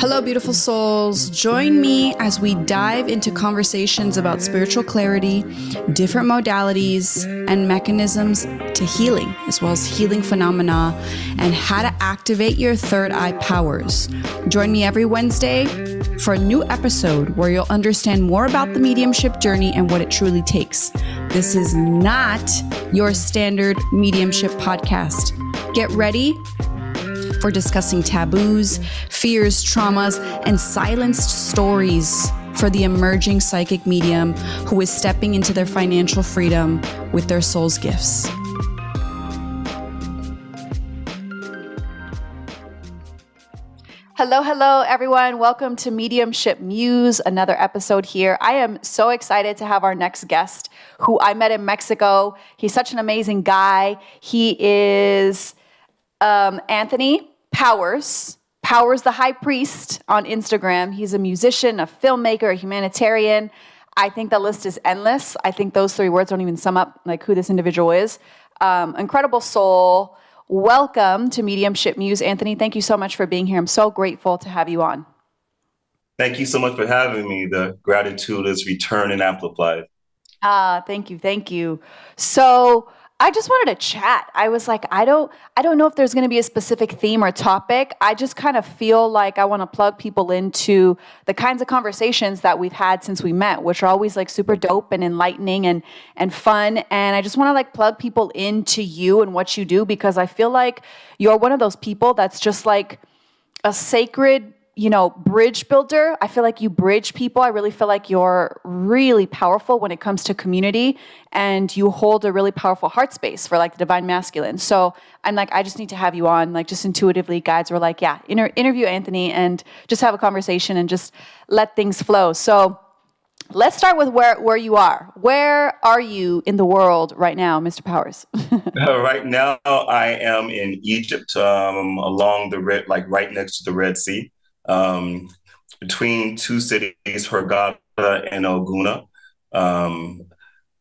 Hello, beautiful souls. Join me as we dive into conversations about spiritual clarity, different modalities, and mechanisms to healing, as well as healing phenomena, and how to activate your third eye powers. Join me every Wednesday for a new episode where you'll understand more about the mediumship journey and what it truly takes. This is not your standard mediumship podcast. Get ready for discussing taboos, fears, traumas, and silenced stories for the emerging psychic medium who is stepping into their financial freedom with their soul's gifts. Hello, hello, everyone. Welcome to Mediumship Muse, another episode here. I am so excited to have our next guest who I met in Mexico. He's such an amazing guy. He is um, Anthony Powers. Powers the High Priest on Instagram. He's a musician, a filmmaker, a humanitarian. I think the list is endless. I think those three words don't even sum up like who this individual is. Um, incredible soul. Welcome to Mediumship Muse, Anthony. Thank you so much for being here. I'm so grateful to have you on. Thank you so much for having me. The gratitude is returned and amplified. Ah, thank you, thank you. So I just wanted to chat. I was like, I don't I don't know if there's going to be a specific theme or topic. I just kind of feel like I want to plug people into the kinds of conversations that we've had since we met, which are always like super dope and enlightening and and fun. And I just want to like plug people into you and what you do because I feel like you're one of those people that's just like a sacred you know, bridge builder. I feel like you bridge people. I really feel like you're really powerful when it comes to community and you hold a really powerful heart space for like the divine masculine. So I'm like, I just need to have you on. Like, just intuitively, guides were like, yeah, inter- interview Anthony and just have a conversation and just let things flow. So let's start with where, where you are. Where are you in the world right now, Mr. Powers? uh, right now, I am in Egypt um, along the red, like right next to the Red Sea um, between two cities, Hurghada and El Gouna. Um,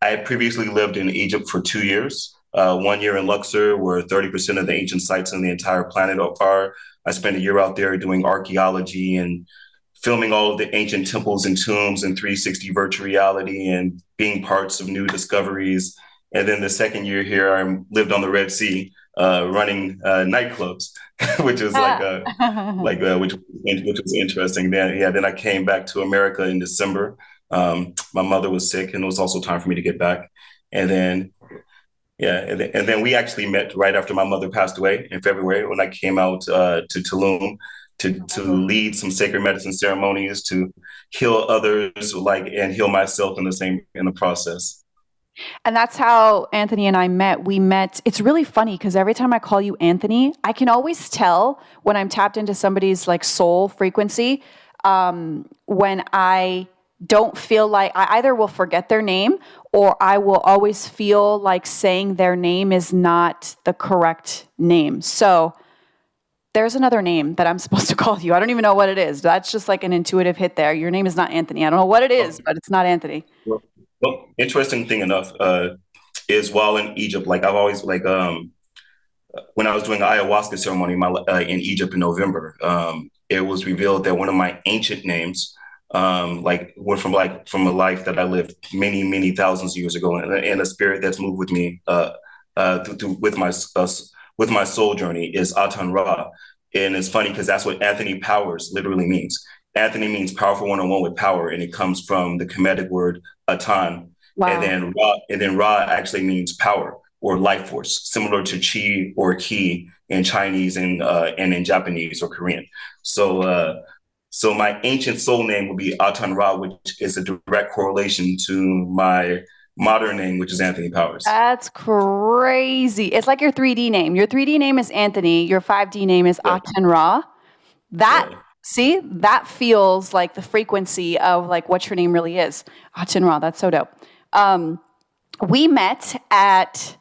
I previously lived in Egypt for two years, uh, one year in Luxor, where 30% of the ancient sites on the entire planet are. I spent a year out there doing archaeology and filming all of the ancient temples and tombs in 360 virtual reality and being parts of new discoveries. And then the second year here, I lived on the Red Sea, uh, running uh, nightclubs, which is like a, like uh, which which was interesting. Then yeah, then I came back to America in December. Um, my mother was sick, and it was also time for me to get back. And then yeah, and then, and then we actually met right after my mother passed away in February when I came out uh, to Tulum to to lead some sacred medicine ceremonies to heal others, like and heal myself in the same in the process. And that's how Anthony and I met. We met, it's really funny because every time I call you Anthony, I can always tell when I'm tapped into somebody's like soul frequency um, when I don't feel like I either will forget their name or I will always feel like saying their name is not the correct name. So there's another name that I'm supposed to call you. I don't even know what it is. That's just like an intuitive hit there. Your name is not Anthony. I don't know what it is, but it's not Anthony. Well, interesting thing enough uh, is while in Egypt, like I've always like um, when I was doing ayahuasca ceremony my, uh, in Egypt in November, um, it was revealed that one of my ancient names, um, like went from like from a life that I lived many many thousands of years ago, and, and a spirit that's moved with me uh, uh, with my uh, with my soul journey is Aten Ra, and it's funny because that's what Anthony Powers literally means. Anthony means powerful one on one with power, and it comes from the Kemetic word Atan. Wow. And then Ra, and then Ra actually means power or life force, similar to Chi or Ki in Chinese and uh, and in Japanese or Korean. So uh, so my ancient soul name would be Atan Ra, which is a direct correlation to my modern name, which is Anthony Powers. That's crazy. It's like your 3D name. Your 3D name is Anthony. Your 5D name is yeah. Aten Ra. That yeah. See, that feels like the frequency of like what your name really is. Aten Ra, that's so dope. Um, we met at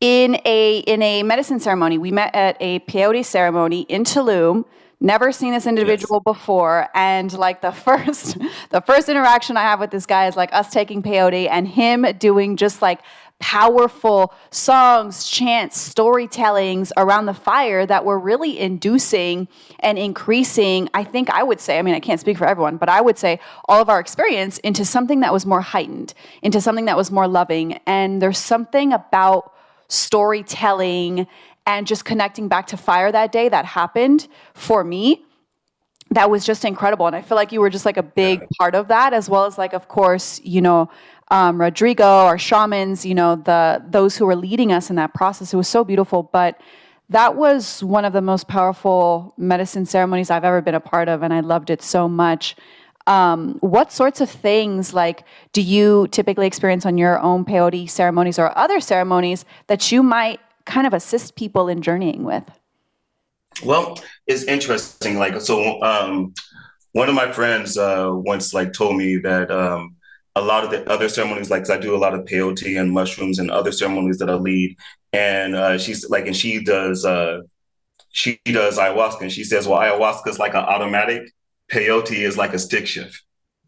in a in a medicine ceremony. We met at a peyote ceremony in Tulum. Never seen this individual yes. before, and like the first the first interaction I have with this guy is like us taking peyote and him doing just like powerful songs, chants, storytellings around the fire that were really inducing and increasing. I think I would say, I mean, I can't speak for everyone, but I would say all of our experience into something that was more heightened, into something that was more loving. And there's something about storytelling and just connecting back to fire that day that happened for me that was just incredible and i feel like you were just like a big part of that as well as like of course you know um, rodrigo our shamans you know the those who were leading us in that process it was so beautiful but that was one of the most powerful medicine ceremonies i've ever been a part of and i loved it so much um, what sorts of things like do you typically experience on your own peyote ceremonies or other ceremonies that you might kind of assist people in journeying with well, it's interesting. Like, so um, one of my friends uh, once like told me that um, a lot of the other ceremonies, like I do a lot of peyote and mushrooms and other ceremonies that I lead, and uh, she's like, and she does uh, she does ayahuasca, and she says, well, ayahuasca is like an automatic, peyote is like a stick shift.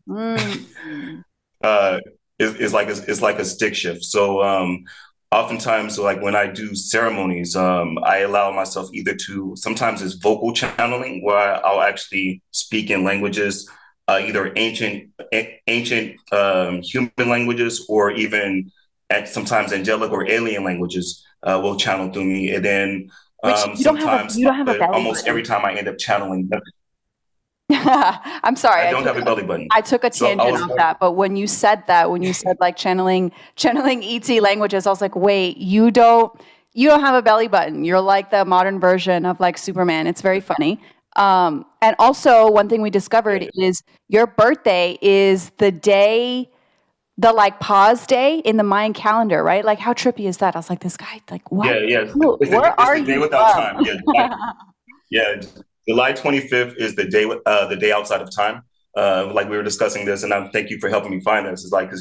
Mm. uh, is, is like a, it's like a stick shift. So um, oftentimes like when i do ceremonies um, i allow myself either to sometimes it's vocal channeling where i'll actually speak in languages uh, either ancient a- ancient um, human languages or even at sometimes angelic or alien languages uh, will channel through me and then um, sometimes a, almost every time i end up channeling I'm sorry. I don't have a belly button. I took a tangent so off that, but when you said that, when you said like channeling channeling ET languages, I was like, wait, you don't you don't have a belly button. You're like the modern version of like Superman. It's very funny. Um, and also, one thing we discovered is your birthday is the day, the like pause day in the Mayan calendar, right? Like, how trippy is that? I was like, this guy, like, what? Yeah, yeah. Where it's are the you without from? time. Yeah, yeah. July 25th is the day uh, the day outside of time. Uh, like we were discussing this, and I thank you for helping me find this. Is like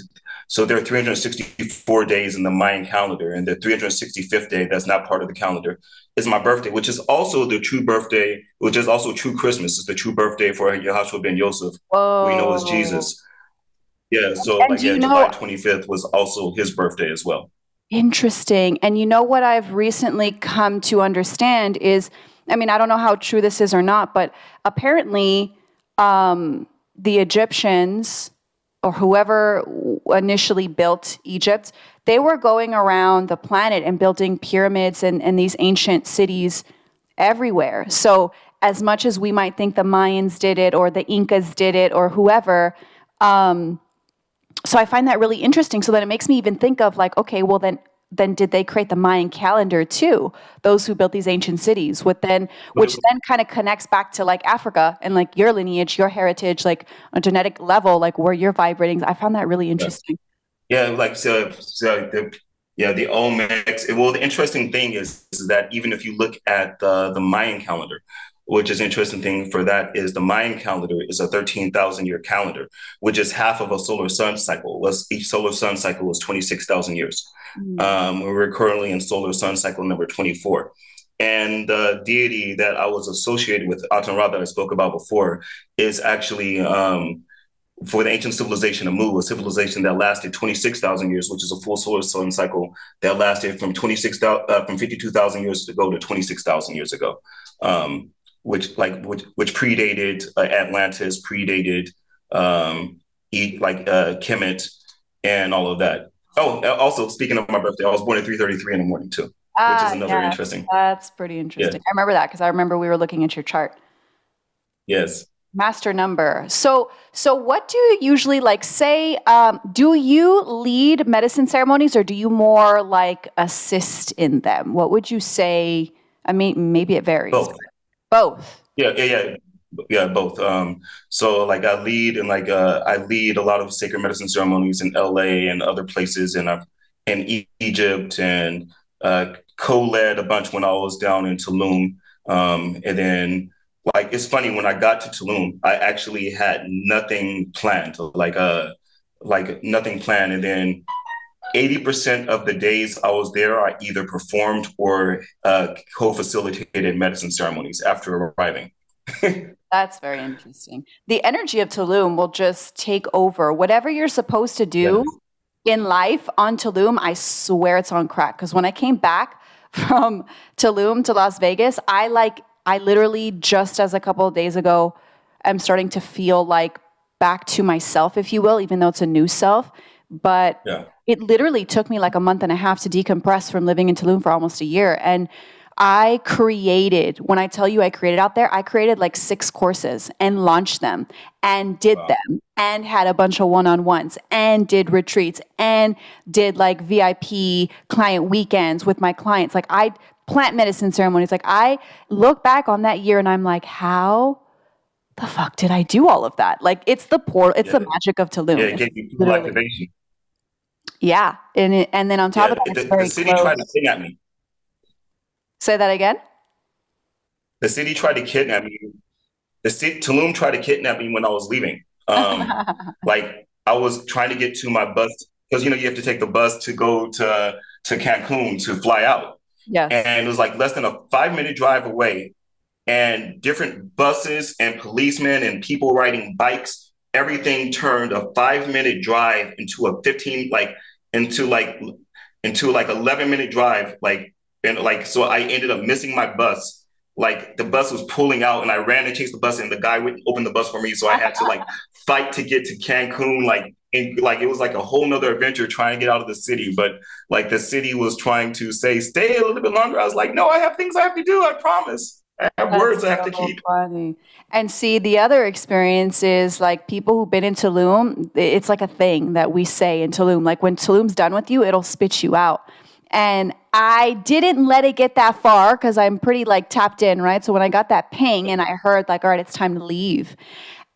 so there are 364 days in the Mayan calendar, and the 365th day that's not part of the calendar is my birthday, which is also the true birthday, which is also true Christmas. It's the true birthday for Yahshua ben Yosef, Whoa. we know as Jesus. Yeah, so and like yeah, July 25th was also his birthday as well. Interesting. And you know what I've recently come to understand is I mean, I don't know how true this is or not, but apparently um, the Egyptians or whoever initially built Egypt, they were going around the planet and building pyramids and, and these ancient cities everywhere. So, as much as we might think the Mayans did it or the Incas did it or whoever, um, so I find that really interesting. So then it makes me even think of like, okay, well then then did they create the Mayan calendar too? Those who built these ancient cities, with then which then kind of connects back to like Africa and like your lineage, your heritage, like on a genetic level, like where you're vibrating. I found that really interesting. Yeah, like so, so the yeah the Olmecs. Well, the interesting thing is, is that even if you look at the the Mayan calendar, which is interesting thing for that is the Mayan calendar is a 13,000 year calendar, which is half of a solar sun cycle. Each solar sun cycle is 26,000 years. Mm-hmm. Um, we're currently in solar sun cycle number 24. And the deity that I was associated with, Aten Ra, that I spoke about before, is actually um, for the ancient civilization of Mu, a civilization that lasted 26,000 years, which is a full solar sun cycle that lasted from 26, uh, from 52,000 years ago to 26,000 years ago, um, which like which, which predated uh, Atlantis, predated um, like uh, Kemet, and all of that. Oh, also speaking of my birthday, I was born at 3:33 in the morning too, which is ah, another interesting. That's pretty interesting. Yeah. I remember that because I remember we were looking at your chart. Yes. Master number. So, so what do you usually like? Say, um, do you lead medicine ceremonies, or do you more like assist in them? What would you say? I mean, maybe it varies. Both. Both. Yeah, yeah, yeah. Yeah both. Um so like i lead and like uh i lead a lot of sacred medicine ceremonies in la and other places and i've in e- egypt and uh co-led a bunch when i was down in tulum. Um and then like it's funny when i got to tulum i actually had nothing planned. Like uh like nothing planned. And then 80% of the days I was there, I either performed or uh, co facilitated medicine ceremonies after arriving. That's very interesting. The energy of Tulum will just take over whatever you're supposed to do. in life on Tulum, I swear it's on crack. Because when I came back from Tulum to Las Vegas, I like, I literally just as a couple of days ago, I'm starting to feel like back to myself, if you will, even though it's a new self. But yeah. It literally took me like a month and a half to decompress from living in Tulum for almost a year. And I created, when I tell you I created out there, I created like six courses and launched them and did wow. them and had a bunch of one on ones and did retreats and did like VIP client weekends with my clients. Like I plant medicine ceremonies. Like I look back on that year and I'm like, how the fuck did I do all of that? Like it's the portal, it's yeah. the magic of Tulum. Yeah, it you activation. Yeah, and it, and then on top yeah, of that, the, the city close. tried to kidnap me. Say that again. The city tried to kidnap me. The city, Tulum tried to kidnap me when I was leaving. Um, like I was trying to get to my bus because you know you have to take the bus to go to to Cancun to fly out. Yeah, and it was like less than a five minute drive away, and different buses and policemen and people riding bikes. Everything turned a five minute drive into a fifteen like into like into like 11 minute drive like and like so i ended up missing my bus. Like the bus was pulling out and i ran and chased the bus and the guy wouldn't open the bus for me so i had to like fight to get to cancun like and like it was like a whole nother adventure trying to get out of the city but like the city was trying to say stay a little bit longer. I was like no i have things i have to do i promise I have That's words I have to keep. Funny. And see, the other experience is like people who've been in Tulum, it's like a thing that we say in Tulum. Like when Tulum's done with you, it'll spit you out. And I didn't let it get that far because I'm pretty like tapped in, right? So when I got that ping and I heard like, all right, it's time to leave.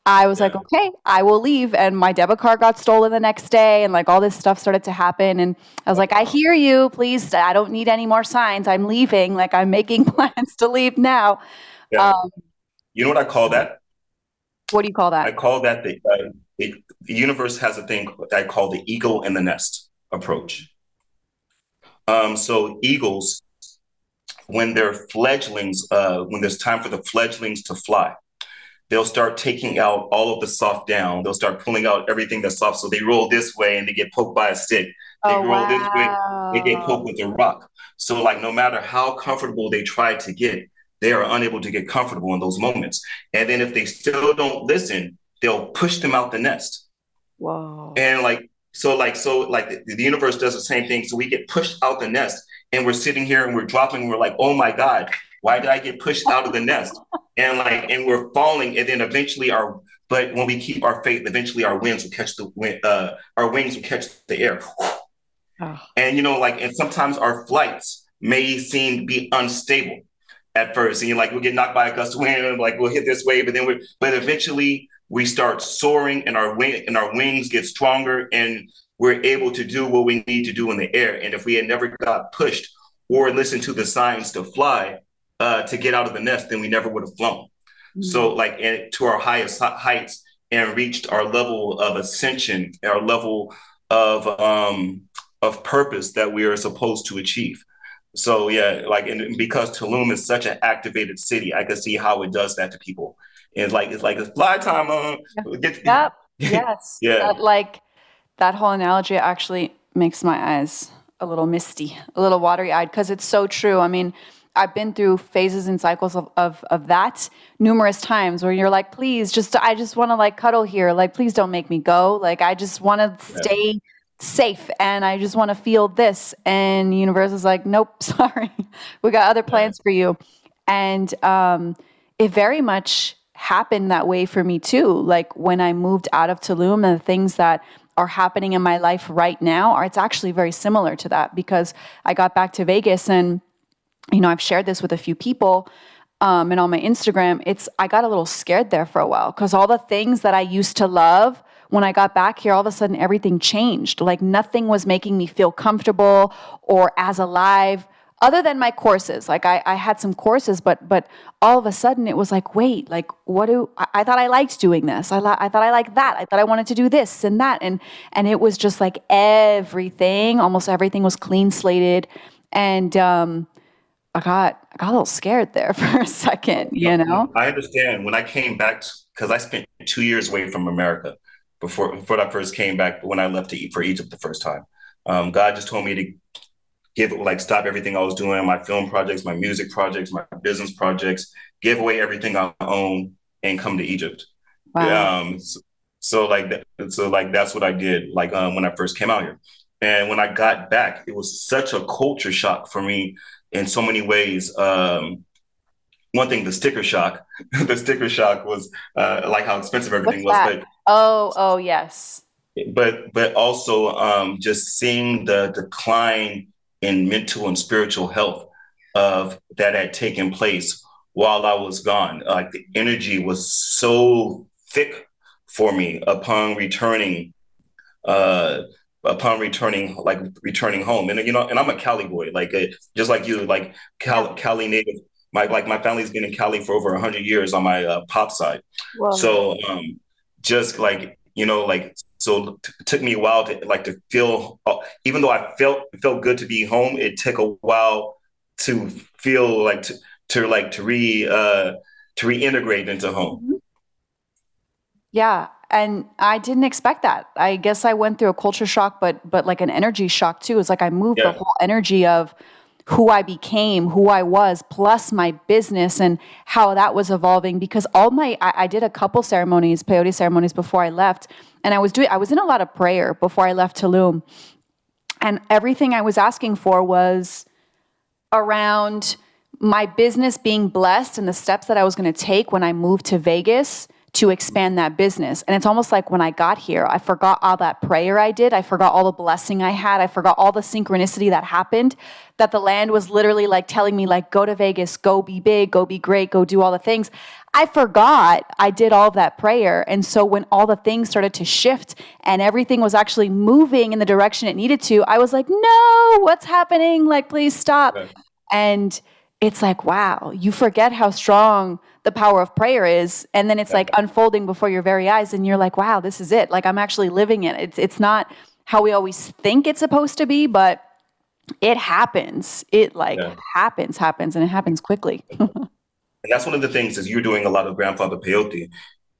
I was yeah. like, okay, I will leave. And my debit card got stolen the next day, and like all this stuff started to happen. And I was like, I hear you. Please, I don't need any more signs. I'm leaving. Like, I'm making plans to leave now. Yeah. Um, you know what I call that? What do you call that? I call that the, uh, the, the universe has a thing I call the eagle in the nest approach. Um, so, eagles, when they're fledglings, uh, when there's time for the fledglings to fly, they'll start taking out all of the soft down. They'll start pulling out everything that's soft. So they roll this way and they get poked by a stick. They oh, roll wow. this way, they get poked with a rock. So like no matter how comfortable they try to get, they are unable to get comfortable in those moments. And then if they still don't listen, they'll push them out the nest. Wow. And like so like so like the, the universe does the same thing. So we get pushed out the nest and we're sitting here and we're dropping, and we're like, oh my God, why did I get pushed out of the nest? And like, and we're falling, and then eventually our, but when we keep our faith, eventually our wings will catch the wind, uh, our wings will catch the air. Oh. And you know, like, and sometimes our flights may seem to be unstable at first, and you're like, we'll get knocked by a gust of wind, and like we'll hit this wave, but then we, but eventually we start soaring, and our wing and our wings get stronger, and we're able to do what we need to do in the air. And if we had never got pushed or listened to the signs to fly, uh, to get out of the nest, then we never would have flown. Mm-hmm. So, like, and to our highest heights and reached our level of ascension, our level of um, of purpose that we are supposed to achieve. So, yeah, like, and because Tulum is such an activated city, I can see how it does that to people. And it's like it's like it's fly time on. Uh, get, yep. yes. yeah. That, like that whole analogy actually makes my eyes a little misty, a little watery eyed because it's so true. I mean, I've been through phases and cycles of, of, of that numerous times where you're like, please, just I just want to like cuddle here. Like, please don't make me go. Like, I just want to stay yeah. safe and I just want to feel this. And the universe is like, nope, sorry, we got other plans yeah. for you. And um, it very much happened that way for me too. Like when I moved out of Tulum and the things that are happening in my life right now are it's actually very similar to that because I got back to Vegas and you know, I've shared this with a few people um, and on my Instagram. It's I got a little scared there for a while because all the things that I used to love when I got back here, all of a sudden everything changed. Like nothing was making me feel comfortable or as alive other than my courses like I, I, had some courses but but all of a sudden it was like wait like what do i, I thought i liked doing this I, I thought i liked that i thought i wanted to do this and that and and it was just like everything almost everything was clean slated and um I got I got a little scared there for a second, you know. I understand when I came back because I spent two years away from America before before I first came back when I left to eat for Egypt the first time. Um, God just told me to give like stop everything I was doing, my film projects, my music projects, my business projects, give away everything I own, and come to Egypt. Wow. Um, so, so, like that, so like that's what I did. Like um, when I first came out here, and when I got back, it was such a culture shock for me in so many ways. Um, one thing, the sticker shock, the sticker shock was uh, like how expensive everything What's was. That? But oh, oh yes. But but also um, just seeing the decline in mental and spiritual health of that had taken place while I was gone. Like the energy was so thick for me upon returning, uh, upon returning, like returning home. And you know, and I'm a Cali boy, like uh, just like you, like Cali, Cali native. My like my family's been in Cali for over hundred years on my uh, pop side. So um, just like you know, like so it took me a while to like to feel, uh, even though I felt felt good to be home, it took a while to feel like to, to like to re uh, to reintegrate into home. Yeah, and I didn't expect that. I guess I went through a culture shock, but but like an energy shock too. It's like I moved yeah. the whole energy of who I became, who I was, plus my business and how that was evolving. Because all my, I, I, did a couple ceremonies, peyote ceremonies before I left, and I was doing, I was in a lot of prayer before I left Tulum, and everything I was asking for was around my business being blessed and the steps that I was going to take when I moved to Vegas to expand that business. And it's almost like when I got here, I forgot all that prayer I did. I forgot all the blessing I had. I forgot all the synchronicity that happened. That the land was literally like telling me, like, go to Vegas, go be big, go be great, go do all the things. I forgot I did all of that prayer. And so when all the things started to shift and everything was actually moving in the direction it needed to, I was like, no, what's happening? Like, please stop. Okay. And it's like, wow, you forget how strong the power of prayer is. And then it's like unfolding before your very eyes. And you're like, wow, this is it. Like, I'm actually living it. It's, it's not how we always think it's supposed to be, but it happens. It like yeah. happens, happens, and it happens quickly. and that's one of the things is you're doing a lot of grandfather peyote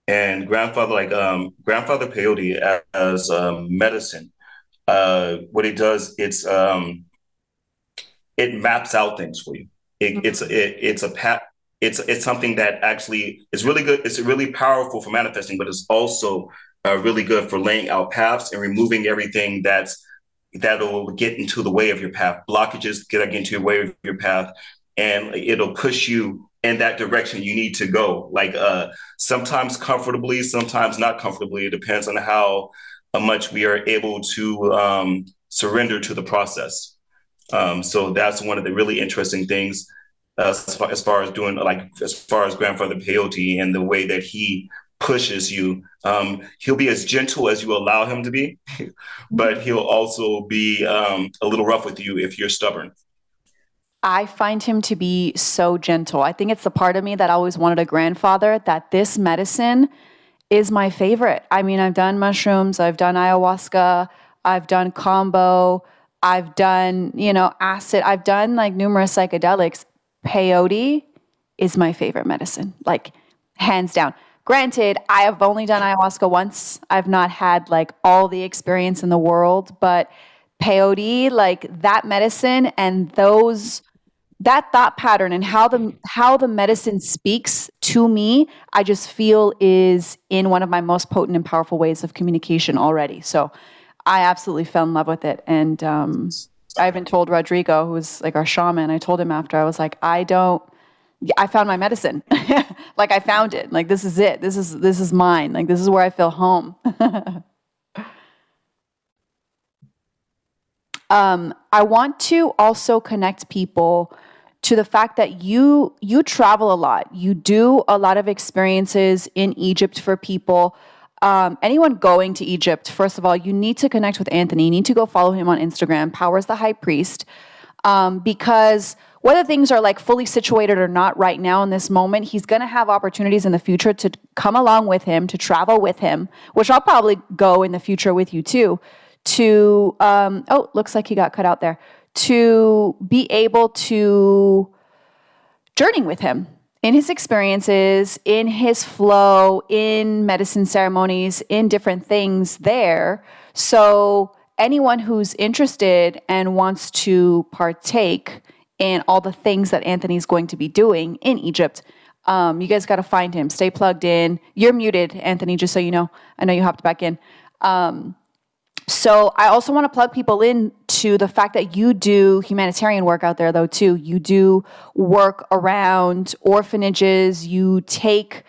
and grandfather like um, grandfather peyote as, as um, medicine. Uh, what it does, it's um, it maps out things for you. It, mm-hmm. It's it, it's a pat. It's it's something that actually is really good. It's really powerful for manifesting, but it's also uh, really good for laying out paths and removing everything that's that'll get into the way of your path. Blockages get into your way of your path, and it'll push you in that direction you need to go. Like uh, sometimes comfortably, sometimes not comfortably. It depends on how much we are able to um, surrender to the process. Um, so that's one of the really interesting things as, far, as, far, as doing like as far as grandfather peyote and the way that he pushes you. Um, he'll be as gentle as you allow him to be, but he'll also be um, a little rough with you if you're stubborn. I find him to be so gentle. I think it's the part of me that always wanted a grandfather that this medicine is my favorite. I mean, I've done mushrooms, I've done ayahuasca, I've done combo, I've done, you know, acid, I've done like numerous psychedelics. Peyote is my favorite medicine, like hands down. Granted, I have only done ayahuasca once. I've not had like all the experience in the world, but peyote, like that medicine and those that thought pattern and how the how the medicine speaks to me, I just feel is in one of my most potent and powerful ways of communication already. So I absolutely fell in love with it. And um, I even told Rodrigo, who's like our shaman, I told him after, I was like, I don't, I found my medicine. like I found it. Like this is it. This is this is mine. Like this is where I feel home. um, I want to also connect people to the fact that you you travel a lot. You do a lot of experiences in Egypt for people um, anyone going to Egypt, first of all, you need to connect with Anthony. You need to go follow him on Instagram, Powers the High Priest, um, because whether things are like fully situated or not right now in this moment, he's going to have opportunities in the future to come along with him, to travel with him, which I'll probably go in the future with you too. To, um, oh, looks like he got cut out there, to be able to journey with him in his experiences, in his flow, in medicine ceremonies, in different things there. So, anyone who's interested and wants to partake in all the things that Anthony's going to be doing in Egypt, um, you guys got to find him. Stay plugged in. You're muted, Anthony, just so you know. I know you hopped back in. Um, so I also want to plug people in to the fact that you do humanitarian work out there though too. You do work around orphanages, you take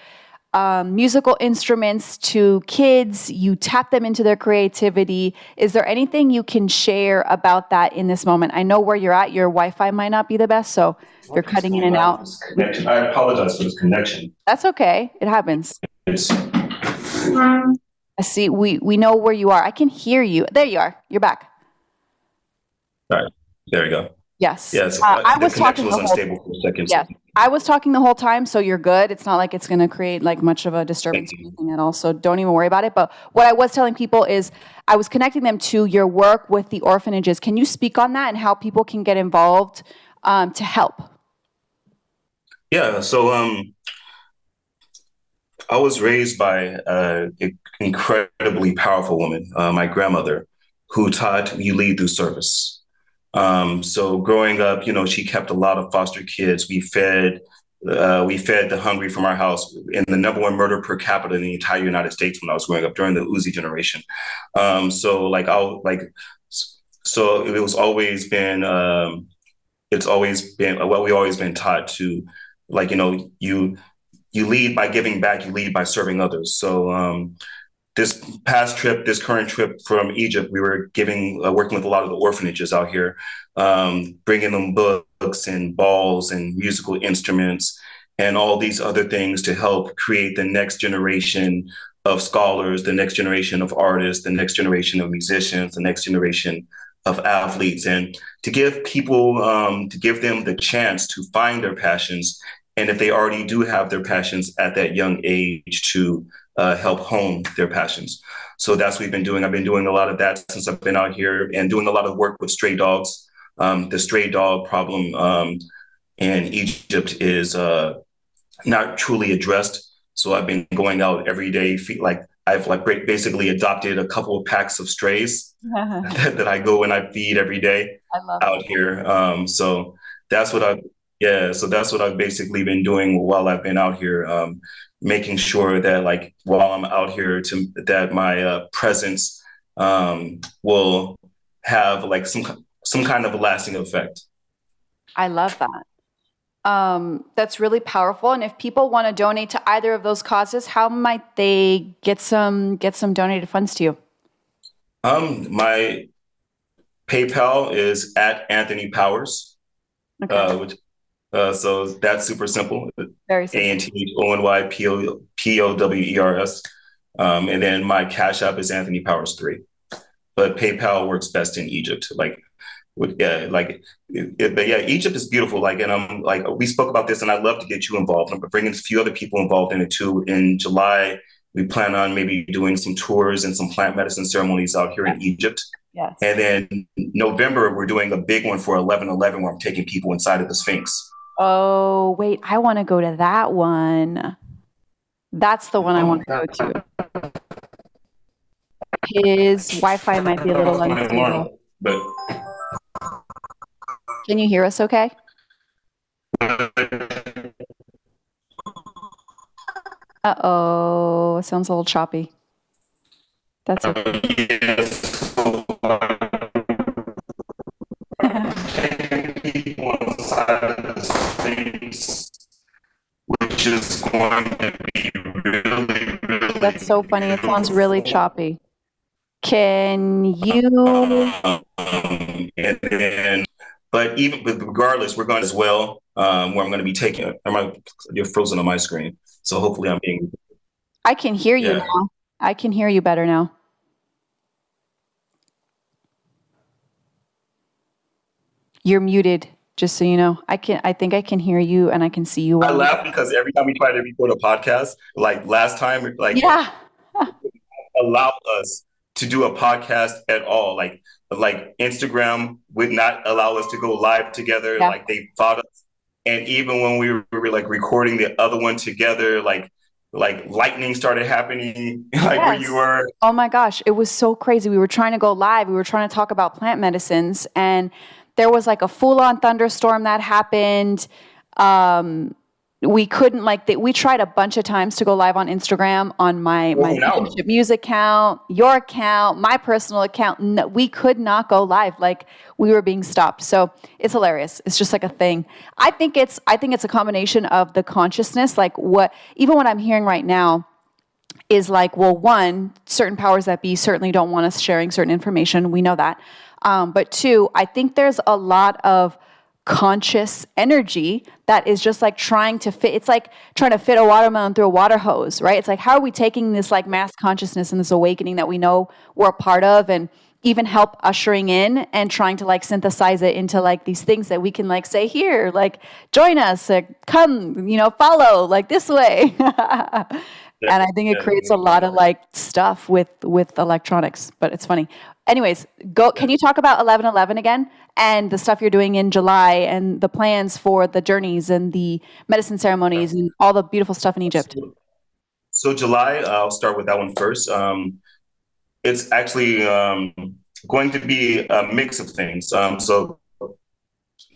um, musical instruments to kids, you tap them into their creativity. Is there anything you can share about that in this moment? I know where you're at, your Wi Fi might not be the best, so you're cutting in and out. I apologize for this connection. That's okay, it happens. It's I see. We we know where you are. I can hear you. There you are. You're back. All right. There we go. Yes. Yes, Uh, I was talking was the whole. unstable for a second. Yes. I was talking the whole time, so you're good. It's not like it's going to create like much of a disturbance or anything at all. So don't even worry about it. But what I was telling people is I was connecting them to your work with the orphanages. Can you speak on that and how people can get involved um, to help? Yeah, so um, I was raised by uh, an incredibly powerful woman, uh, my grandmother, who taught you lead through service. Um, so growing up, you know, she kept a lot of foster kids. We fed, uh, we fed the hungry from our house. And the number one murder per capita in the entire United States when I was growing up during the Uzi generation. Um, so like I'll like, so it was always been, um, it's always been well, we always been taught to, like you know, you you lead by giving back, you lead by serving others. So um, this past trip, this current trip from Egypt, we were giving, uh, working with a lot of the orphanages out here, um, bringing them books and balls and musical instruments and all these other things to help create the next generation of scholars, the next generation of artists, the next generation of musicians, the next generation of athletes, and to give people, um, to give them the chance to find their passions. And if they already do have their passions at that young age, to uh, help hone their passions. So that's what we've been doing. I've been doing a lot of that since I've been out here and doing a lot of work with stray dogs. Um, the stray dog problem um, in Egypt is uh, not truly addressed. So I've been going out every day, like I've like basically adopted a couple of packs of strays I that I go and I feed every day out here. Um, so that's what I, yeah. So that's what I've basically been doing while I've been out here, um, making sure that like while I'm out here, to that my uh, presence um, will have like some some kind of a lasting effect. I love that. Um, that's really powerful. And if people want to donate to either of those causes, how might they get some get some donated funds to you? Um, my PayPal is at Anthony Powers, Okay, uh, which uh, so that's super simple. very A simple. N T H O N Y P O P O W E R S. Um, and then my Cash App is Anthony Powers three. But PayPal works best in Egypt. Like, with, yeah, like, it, it- but yeah, Egypt is beautiful. Like, and I'm like, we spoke about this, and I'd love to get you involved. I'm bringing a few other people involved in it too. In July, we plan on maybe doing some tours and some plant medicine ceremonies out here in Egypt. Yes. And then November, we're doing a big one for 1111 where I'm taking people inside of the Sphinx. Oh, wait, I want to go to that one. That's the one I want to go to. His Wi-Fi might be a little unstable. But Can you hear us okay? Uh-oh, it sounds a little choppy. That's okay. people inside of the Sphinx, which is going to be really, really. That's so funny. It sounds really choppy. Can you? Um, and then, but even but regardless, we're going as well. Um, where I'm going to be taking. I'm you're frozen on my screen, so hopefully I'm being. I can hear you Yeah. now. I can hear you better now. You're muted, just so you know. I can. I think I can hear you, and I can see you. I laugh because every time we try to record a podcast, like last time, like Yeah. allow us to do a podcast at all. Like like Instagram would not allow us to go live together. Yeah. Like they fought us. and even when we were like recording the other one together, like like lightning started happening like yes. where you were oh my gosh it was so crazy we were trying to go live we were trying to talk about plant medicines and there was like a full-on thunderstorm that happened um, we couldn't like that. we tried a bunch of times to go live on Instagram on my oh, my no. music account, your account, my personal account. No, we could not go live. Like we were being stopped. So it's hilarious. It's just like a thing. I think it's I think it's a combination of the consciousness, like what even what I'm hearing right now is like, well, one, certain powers that be certainly don't want us sharing certain information. We know that. Um, but two, I think there's a lot of conscious energy that is just like trying to fit it's like trying to fit a watermelon through a water hose right? It's like how are we taking this like mass consciousness and this awakening that we know we're a part of and even help ushering in and trying to like synthesize it into like these things that we can like say here like join us like, come you know follow like this way and i think it creates a lot of like stuff with with electronics but it's funny. Anyways go can you talk about 1111 again? And the stuff you're doing in july and the plans for the journeys and the medicine ceremonies and all the beautiful stuff in egypt. So, so july i'll start with that one first. Um, it's actually um, going to be a mix of things. Um, so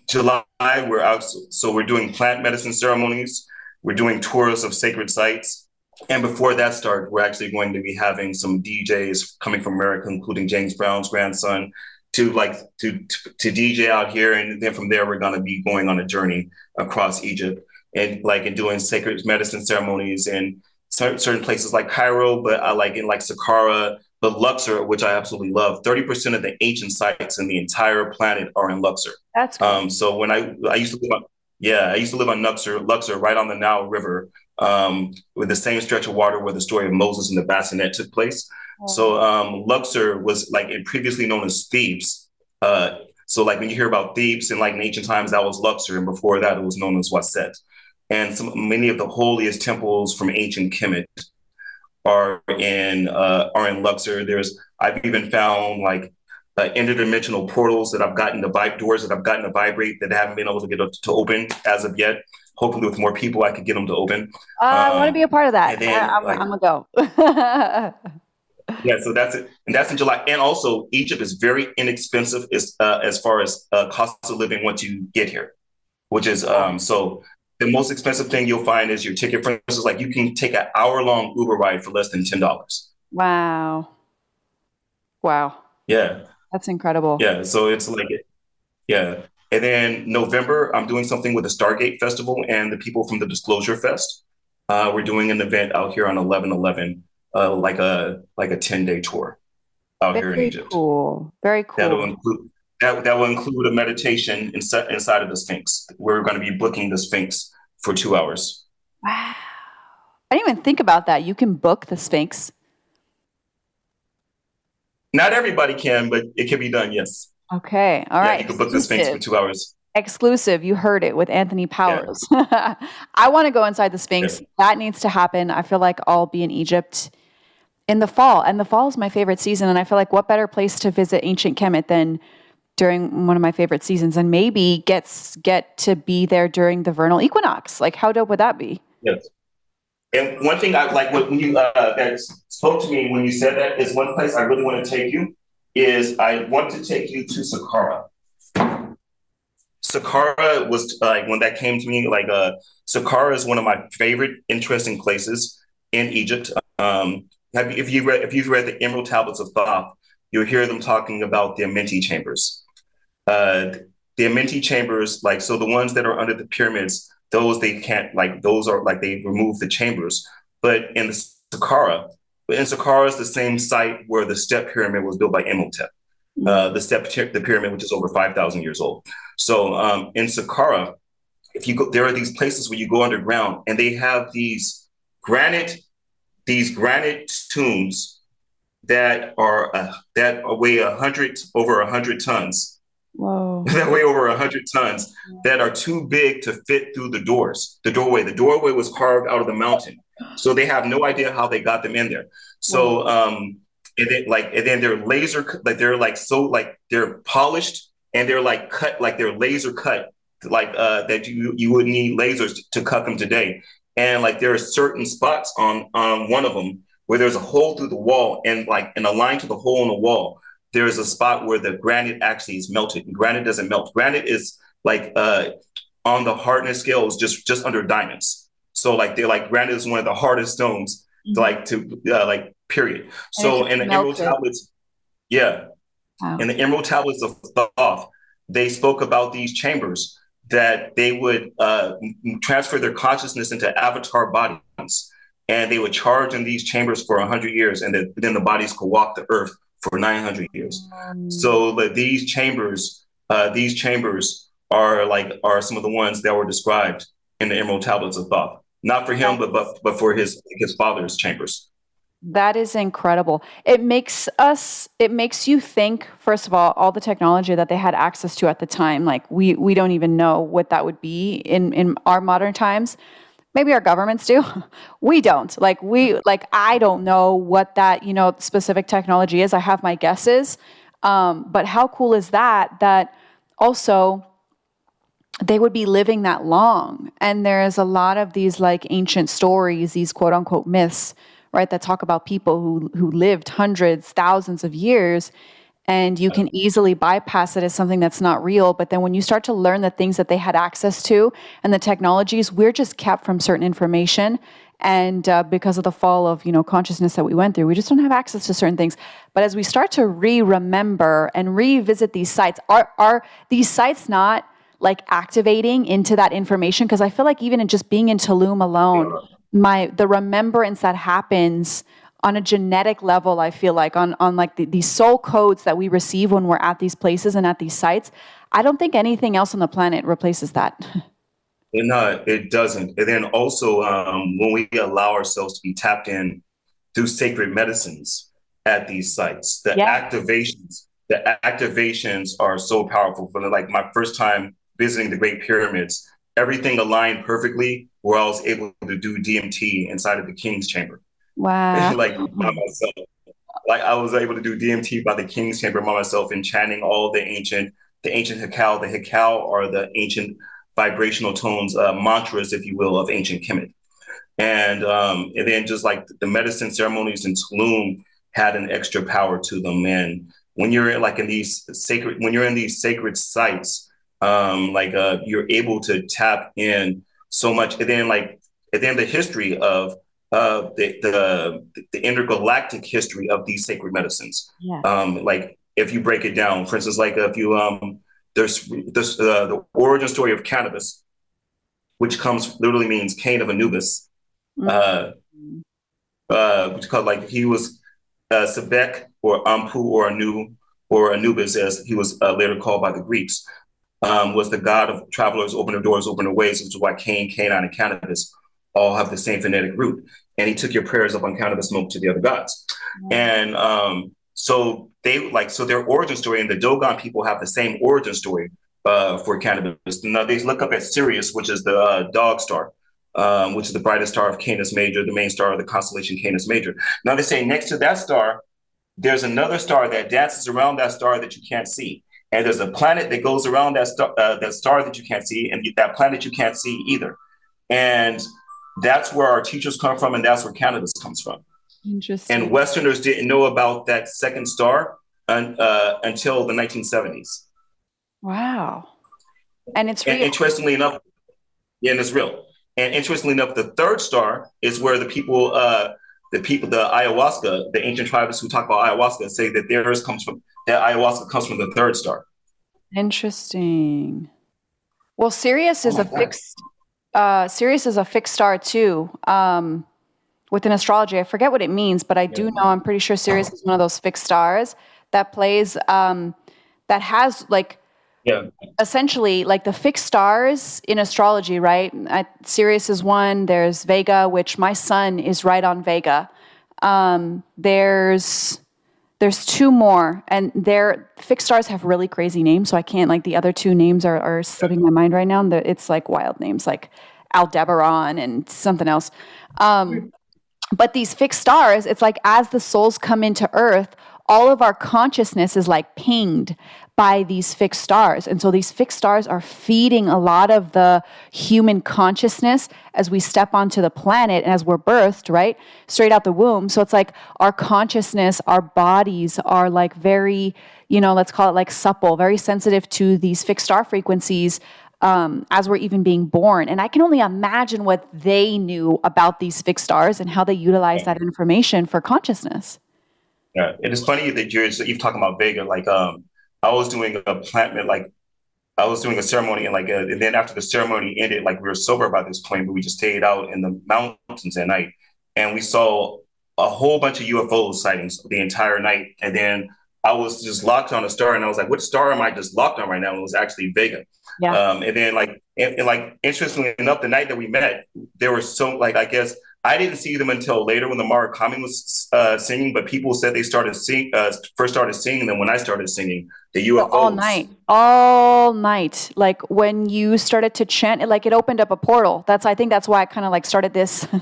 july we're out so we're doing plant medicine ceremonies. We're doing tours of sacred sites and before that started, we're actually going to be having some DJs coming from America, including James Brown's grandson, to like to to, to DJ out here, and then from there we're going to be going on a journey across Egypt and like and doing sacred medicine ceremonies in certain places like Cairo, but I like in like Saqqara, but Luxor, which I absolutely love. Thirty percent of the ancient sites in the entire planet are in Luxor. That's cool. um. So when I I used to live on yeah I used to live on Luxor, Luxor, right on the Nile River um, with the same stretch of water where the story of Moses and the bassinet took place. So um, Luxor was like previously known as Thebes. Uh, so like when you hear about Thebes in like in ancient times, that was Luxor, and before that it was known as Waset. And some many of the holiest temples from ancient Kemet are in uh, are in Luxor. There's I've even found like uh, interdimensional portals that I've gotten to vibe doors that I've gotten to vibrate that I haven't been able to get to open as of yet hopefully with more people, I could get them to open. Uh, I want to be a part of that. Then, I, am like, gonna go. yeah, so that's it, and that's in July. And also, Egypt is very inexpensive as uh, as far as uh, cost of living once you get here, which is um, so. The most expensive thing you'll find is your ticket. For instance, like you can take an hour long Uber ride for less than ten dollars. Wow. Wow. Yeah. That's incredible. Yeah. So it's like, yeah. And then November, I'm doing something with the Stargate Festival and the people from the Disclosure Fest. Uh, we're doing an event out here on 1111, uh, like a like a 10 day tour out Very here in Egypt. Cool. Very cool. That'll include that, that will include a meditation inside, inside of the Sphinx. We're going to be booking the Sphinx for two hours. Wow. I didn't even think about that. You can book the Sphinx. Not everybody can, but it can be done, yes. Okay. All yeah, right. You can book the Sphinx for two hours. Exclusive. You heard it with Anthony Powers. Yeah. I want to go inside the Sphinx. Yeah. That needs to happen. I feel like I'll be in Egypt in the fall. And the fall is my favorite season. And I feel like what better place to visit ancient Kemet than during one of my favorite seasons and maybe gets get to be there during the vernal equinox. Like how dope would that be? Yes. And one thing I like when you uh, that spoke to me when you said that is one place I really want to take you is I want to take you to Saqqara. Saqqara was like when that came to me, like uh, Saqqara is one of my favorite, interesting places in Egypt. Um, have, if you read, if you've read the Emerald Tablets of Thoth, you'll hear them talking about the Amenti chambers. Uh, the Amenti chambers, like so, the ones that are under the pyramids, those they can't like those are like they remove the chambers. But in the Saqqara, but in Saqqara is the same site where the step pyramid was built by Imhotep. Uh, the step the pyramid, which is over five thousand years old. So um, in Saqqara, if you go, there are these places where you go underground, and they have these granite, these granite tombs that are uh, that weigh a hundred over a hundred tons. Whoa. that weigh over a hundred tons that are too big to fit through the doors. The doorway. The doorway was carved out of the mountain. So they have no idea how they got them in there. So um and then like and then they're laser like they're like so like they're polished and they're like cut like they're laser cut like uh, that you you would need lasers to cut them today. And like there are certain spots on on one of them where there's a hole through the wall, and like in a line to the hole in the wall, there is a spot where the granite actually is melted. And granite doesn't melt. Granite is like uh, on the hardness scale is just just under diamonds. So like they're like granite is one of the hardest stones mm-hmm. to like to uh, like period. So in the emerald tablets, yeah, wow. in the emerald tablets of Thoth, they spoke about these chambers that they would uh, transfer their consciousness into avatar bodies, and they would charge in these chambers for hundred years, and then, then the bodies could walk the earth for 900 years. Um, so like, these chambers, uh, these chambers are like are some of the ones that were described in the Emerald Tablets of Thoth. Not for him, but but but for his his father's chambers. That is incredible. It makes us it makes you think first of all all the technology that they had access to at the time like we we don't even know what that would be in in our modern times. Maybe our governments do. we don't. Like we like I don't know what that, you know, specific technology is. I have my guesses. Um, but how cool is that that also they would be living that long. And there's a lot of these like ancient stories, these quote unquote myths, right, that talk about people who who lived hundreds, thousands of years. And you can easily bypass it as something that's not real. But then when you start to learn the things that they had access to and the technologies, we're just kept from certain information. And uh, because of the fall of you know consciousness that we went through, we just don't have access to certain things. But as we start to re-remember and revisit these sites, are are these sites not like activating into that information because I feel like even in just being in Tulum alone, my the remembrance that happens on a genetic level, I feel like on on like the, these soul codes that we receive when we're at these places and at these sites, I don't think anything else on the planet replaces that. No, it doesn't. And then also um, when we allow ourselves to be tapped in through sacred medicines at these sites, the yeah. activations, the activations are so powerful. For like my first time visiting the Great Pyramids, everything aligned perfectly where I was able to do DMT inside of the King's Chamber. Wow. like by myself. Like I was able to do DMT by the King's Chamber by myself and chanting all the ancient, the ancient Hekau. The Hekau are the ancient vibrational tones, uh, mantras, if you will, of ancient Kemet. And um, and then just like the medicine ceremonies in Tulum had an extra power to them. And when you're like in these sacred, when you're in these sacred sites, um, like uh, you're able to tap in so much. And then like and then the history of uh, the, the the intergalactic history of these sacred medicines. Yeah. Um, like if you break it down, for instance, like if you um, there's this uh, the origin story of cannabis, which comes literally means cane of Anubis. Mm-hmm. Uh, uh, which called like he was uh, Sebek or Ampu or Anu or Anubis as he was uh, later called by the Greeks um, was the God of travelers, opening doors, opening ways, which is why Cain, Canaan, and cannabis all have the same phonetic root. And he took your prayers up on cannabis smoke to the other gods. Mm-hmm. And um, so they like, so their origin story and the Dogon people have the same origin story uh, for cannabis. Now they look up at Sirius, which is the uh, dog star. Um, which is the brightest star of Canis Major, the main star of the constellation Canis Major. Now they say next to that star, there's another star that dances around that star that you can't see and there's a planet that goes around that star, uh, that star that you can't see, and that planet you can't see either. And that's where our teachers come from, and that's where cannabis comes from. Interesting. And Westerners didn't know about that second star un, uh, until the 1970s. Wow. And it's real. And interestingly enough, yeah, and it's real. And interestingly enough, the third star is where the people, uh, the people, the ayahuasca, the ancient tribes who talk about ayahuasca say that theirs comes from that ayahuasca comes from the third star. Interesting. Well, Sirius is oh a God. fixed. Uh, Sirius is a fixed star too. Um, within astrology, I forget what it means, but I do know. I'm pretty sure Sirius is one of those fixed stars that plays. Um, that has like. Yeah. Essentially, like the fixed stars in astrology, right? Sirius is one. There's Vega, which my sun is right on Vega. Um, there's there's two more, and their fixed stars have really crazy names, so I can't like the other two names are, are slipping my mind right now. And it's like wild names, like Aldebaran and something else. Um, but these fixed stars, it's like as the souls come into Earth, all of our consciousness is like pinged by these fixed stars. And so these fixed stars are feeding a lot of the human consciousness as we step onto the planet and as we're birthed, right? Straight out the womb. So it's like our consciousness, our bodies are like very, you know, let's call it like supple, very sensitive to these fixed star frequencies. Um, as we're even being born. And I can only imagine what they knew about these fixed stars and how they utilize that information for consciousness. Yeah, it is funny that you're you've talking about Vega. Like, um, I was doing a plant like I was doing a ceremony and like, uh, and then after the ceremony ended, like we were sober by this point, but we just stayed out in the mountains at night, and we saw a whole bunch of UFO sightings the entire night. And then I was just locked on a star, and I was like, "What star am I just locked on right now?" And it was actually Vega. Yeah. Um, and then like, and, and like, interestingly enough, the night that we met, there were so like, I guess I didn't see them until later when the Marakame was uh, singing, but people said they started sing uh, first started singing them when I started singing the UFOs. All night, all night. Like when you started to chant, it like it opened up a portal. That's I think that's why I kind of like started this.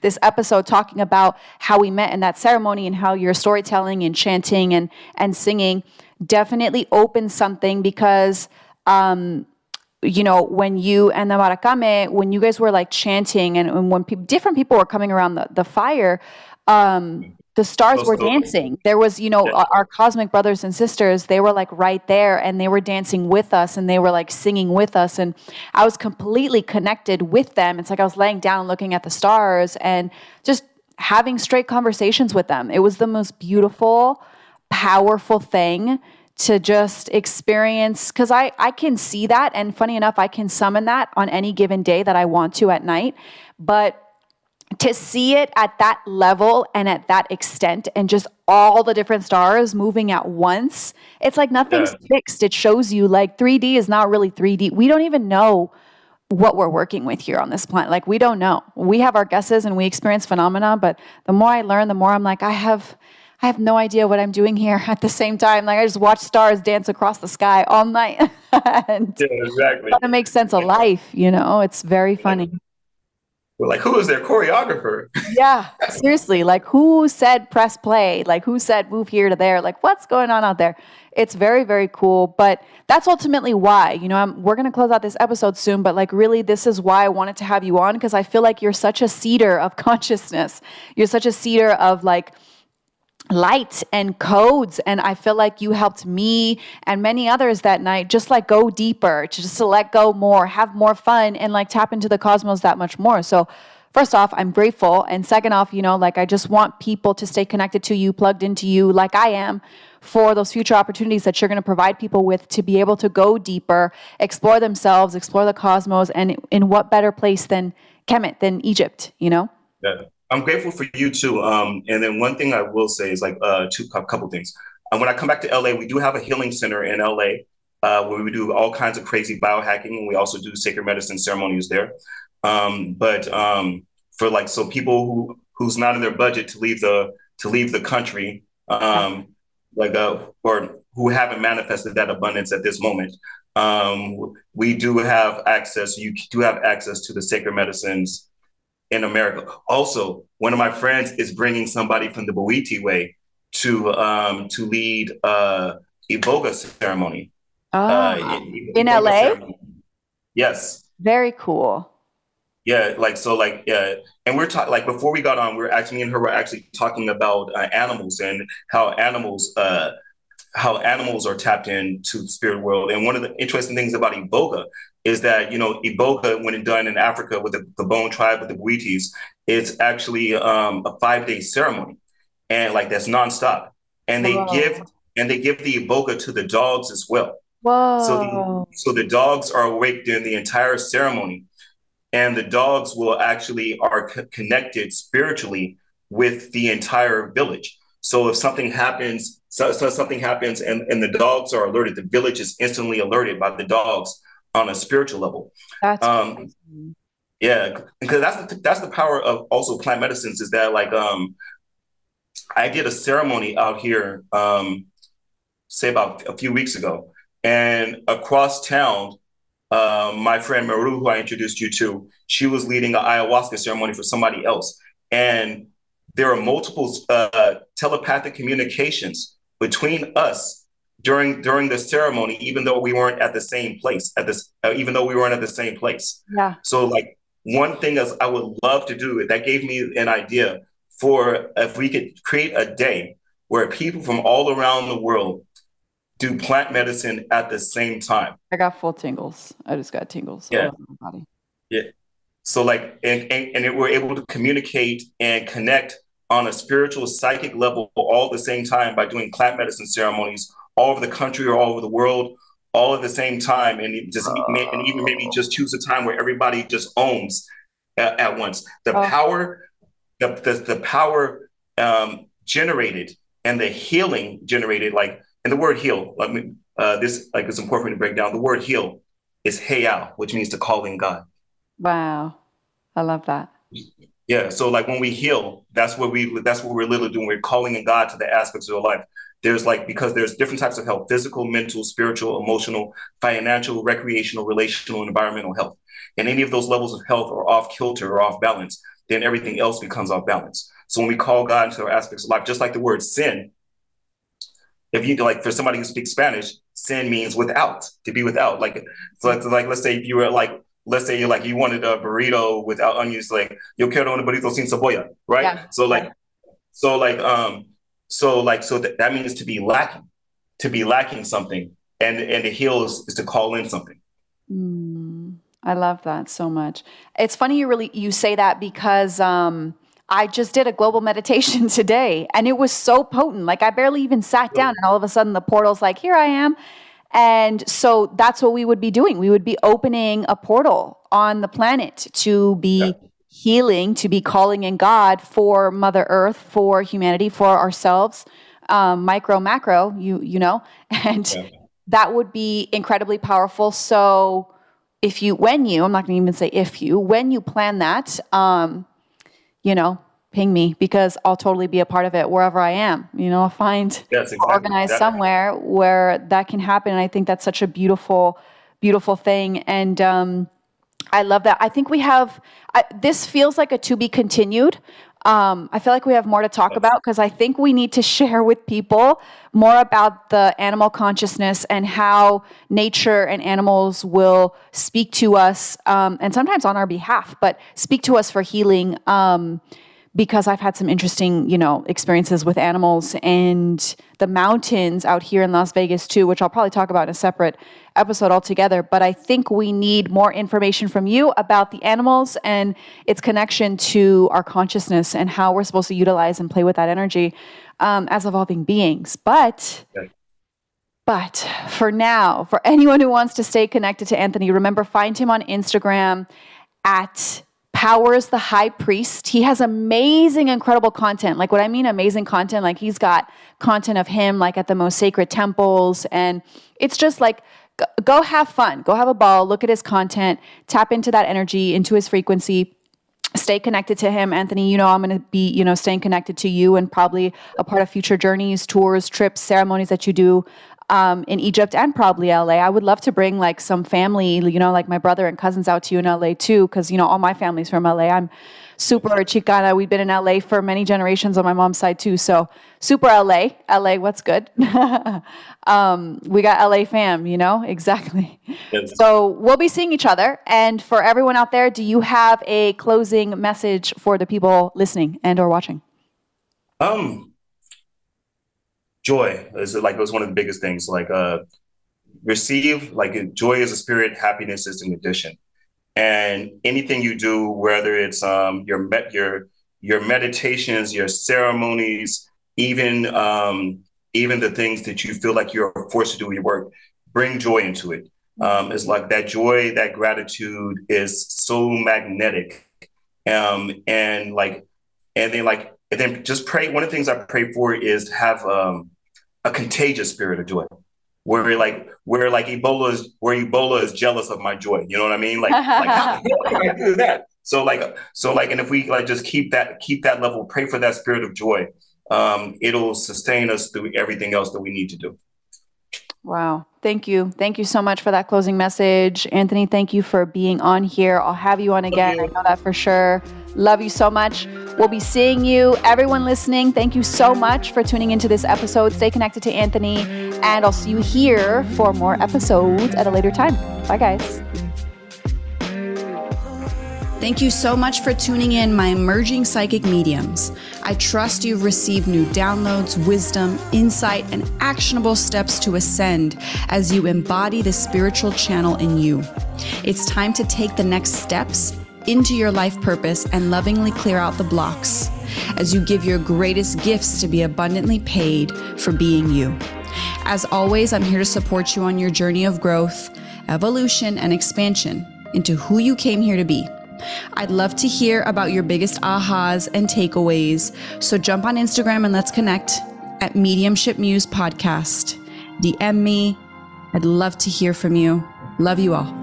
this episode talking about how we met in that ceremony and how your storytelling and chanting and and singing definitely opened something because um, you know, when you and the Marakame, when you guys were like chanting and, and when pe- different people were coming around the, the fire, um, the stars were dancing. There was, you know, yeah. our, our, cosmic brothers and sisters, they were like right there and they were dancing with us and they were like singing with us. And I was completely connected with them. It's like I was laying down looking at the stars and just having straight conversations with them. It was the most beautiful, powerful thing to just experience because I, I can see that and funny enough i can summon that on any given day that i want to at night. But to see it at that level and at that extent and just all the different stars moving at once it's like nothing's yeah. fixed. It shows you like 3d is not really 3d we don't even know what we're working with here on this planet. Like we don't know. We have our guesses and we experience phenomena but the more i learn the more i'm like i have I have no idea what I'm doing here at the same time. Like I just watch stars dance across the sky all night. and yeah, exactly. Trying to make sense of life, you know, it's very funny. We're like, who is their choreographer? yeah, seriously. Like, who said press play? Like, who said move here to there? Like, what's going on out there? It's very, very cool. But that's ultimately why, you know, I'm, we're going to close out this episode soon. But like, really, this is why I wanted to have you on because I feel like you're such a seeder of consciousness. You're such a seeder of like, light and codes and i feel like you helped me and many others that night just like go deeper to just to let go more have more fun and like tap into the cosmos that much more. So first off i'm grateful and second off you know like i just want people to stay connected to you plugged into you like i am for those future opportunities that you're going to provide people with to be able to go deeper explore themselves explore the cosmos and in what better place than kemet than egypt you know? Yeah I'm grateful for you too. Um, and then one thing I will say is like uh, two a couple things. Um, when I come back to LA, we do have a healing center in LA uh, where we do all kinds of crazy biohacking, and we also do sacred medicine ceremonies there. Um, but um, for like so people who who's not in their budget to leave the to leave the country, um, like uh, or who haven't manifested that abundance at this moment, um, we do have access. You do have access to the sacred medicines in America. Also, one of my friends is bringing somebody from the Bwiti way to um, to lead uh, Iboga ceremony. Oh, uh, in, in LA. Ceremony. Yes. Very cool. Yeah, like so, like yeah, and we're talking like before we got on, we are actually me and her were actually talking about uh, animals and how animals uh, how animals are tapped into the spirit world. And one of the interesting things about Iboga is that you know Iboga, when it done in Africa with the, Bone tribe with the Bwitis, it's actually um, a five day ceremony, and like that's nonstop. And they Whoa. give and they give the Iboga to the dogs as well. Whoa! So the, so the dogs are awake during the entire ceremony, and the dogs will actually are c- connected spiritually with the entire village. So if something happens, so, so something happens, and, and the dogs are alerted, the village is instantly alerted by the dogs on a spiritual level. That's um, yeah, because that's the, that's the power of also plant medicines is that like um, I did a ceremony out here um, say about a few weeks ago, and across town, uh, my friend Maru, who I introduced you to, she was leading an ayahuasca ceremony for somebody else, and there are multiple uh, telepathic communications between us during during the ceremony, even though we weren't at the same place at this, uh, even though we weren't at the same place. Yeah. So like one thing is I would love to do it that gave me an idea for if we could create a day where people from all around the world do plant medicine at the same time. I got full tingles. I just got tingles. Yeah. Yeah. So like and, and, and we're able to communicate and connect on a spiritual psychic level all at the same time by doing plant medicine ceremonies all over the country or all over the world all at the same time and just and even maybe just choose a time where everybody just owns at, at once. The oh. power the, the, the power um, generated and the healing generated like and the word heal like uh, this like it's important to break down. The word heal is heyal which means to call in god. Wow. I love that. Yeah so like when we heal that's what we that's what we're literally doing. We're calling in god to the aspects of our life there's like because there's different types of health physical mental spiritual emotional financial recreational relational and environmental health. And any of those levels of health are off kilter or off balance then everything else becomes off balance. So when we call god into our aspects of life just like the word sin if you like for somebody who speaks spanish sin means without to be without. Like so like, like let's say if you were like let's say you like you wanted a burrito without onions like yo quiero un burrito sin cebolla right? Yeah. so like so like um so like so that, that means to be lacking, to be lacking something, and and to heal is, is to call in something. Mm, I love that so much. It's funny you really you say that because um, I just did a global meditation today, and it was so potent. Like I barely even sat down, and all of a sudden the portal's like, here I am. And so that's what we would be doing. We would be opening a portal on the planet to be yeah healing to be calling in God for Mother Earth, for humanity, for ourselves, um, micro, macro, you you know, and yeah. that would be incredibly powerful. So if you, when you, I'm not going to even say if you, when you plan that, um, you know, ping me because I'll totally be a part of it wherever I am. You know, I'll find yes, exactly. organized somewhere where that can happen. And I think that's such a beautiful, beautiful thing. And um, I love that. I think we have I, this feels like a to be continued. Um, I feel like we have more to talk about because I think we need to share with people more about the animal consciousness and how nature and animals will speak to us, um, and sometimes on our behalf, but speak to us for healing. Um, because I've had some interesting, you know, experiences with animals and the mountains out here in Las Vegas too, which I'll probably talk about in a separate episode altogether. But I think we need more information from you about the animals and its connection to our consciousness and how we're supposed to utilize and play with that energy um, as evolving beings. But okay. But for now, for anyone who wants to stay connected to Anthony, remember find him on Instagram at Powers the High Priest. He has amazing, incredible content. Like, what I mean, amazing content, like, he's got content of him, like, at the most sacred temples. And it's just like, go have fun, go have a ball, look at his content, tap into that energy, into his frequency stay connected to him anthony you know i'm going to be you know staying connected to you and probably a part of future journeys tours trips ceremonies that you do um, in Egypt and probably LA. I would love to bring like some family, you know, like my brother and cousins out to you in LA too, because you know all my family's from LA. I'm super Chicana. We've been in LA for many generations on my mom's side too. So super LA, LA. What's good? um, we got LA fam, you know exactly. Yes. So we'll be seeing each other. And for everyone out there, do you have a closing message for the people listening and or watching? Um, joy is like it was one of the biggest things. Like uh, receive like joy is a spirit, happiness is an addition, and anything you do, whether it's um, your met your your meditations, your ceremonies, even um, even the things that you feel like you're forced to do your work, bring joy into it. Um, it's like that joy, that gratitude is so magnetic, um, and like, and then like, and then just pray. One of the things I pray for is to have um, a contagious spirit of joy where like where like Ebola is where Ebola is jealous of my joy. You know what I mean? Like, like I do that? So like so like and if we like just keep that keep that level, pray for that spirit of joy, um, it'll sustain us through everything else that we need to do. Wow. Thank you. Thank you so much for that closing message. Anthony, thank you for being on here. I'll have you on again. I know that for sure. Love you so much. We'll be seeing you. Everyone listening, thank you so much for tuning into this episode. Stay connected to Anthony, and I'll see you here for more episodes at a later time. Bye, guys. Thank you so much for tuning in, my emerging psychic mediums. I trust you've received new downloads, wisdom, insight, and actionable steps to ascend as you embody the spiritual channel in you. It's time to take the next steps into your life purpose and lovingly clear out the blocks as you give your greatest gifts to be abundantly paid for being you. As always, I'm here to support you on your journey of growth, evolution, and expansion into who you came here to be. I'd love to hear about your biggest ahas and takeaways. So jump on Instagram and let's connect at Mediumship Muse Podcast. DM me. I'd love to hear from you. Love you all.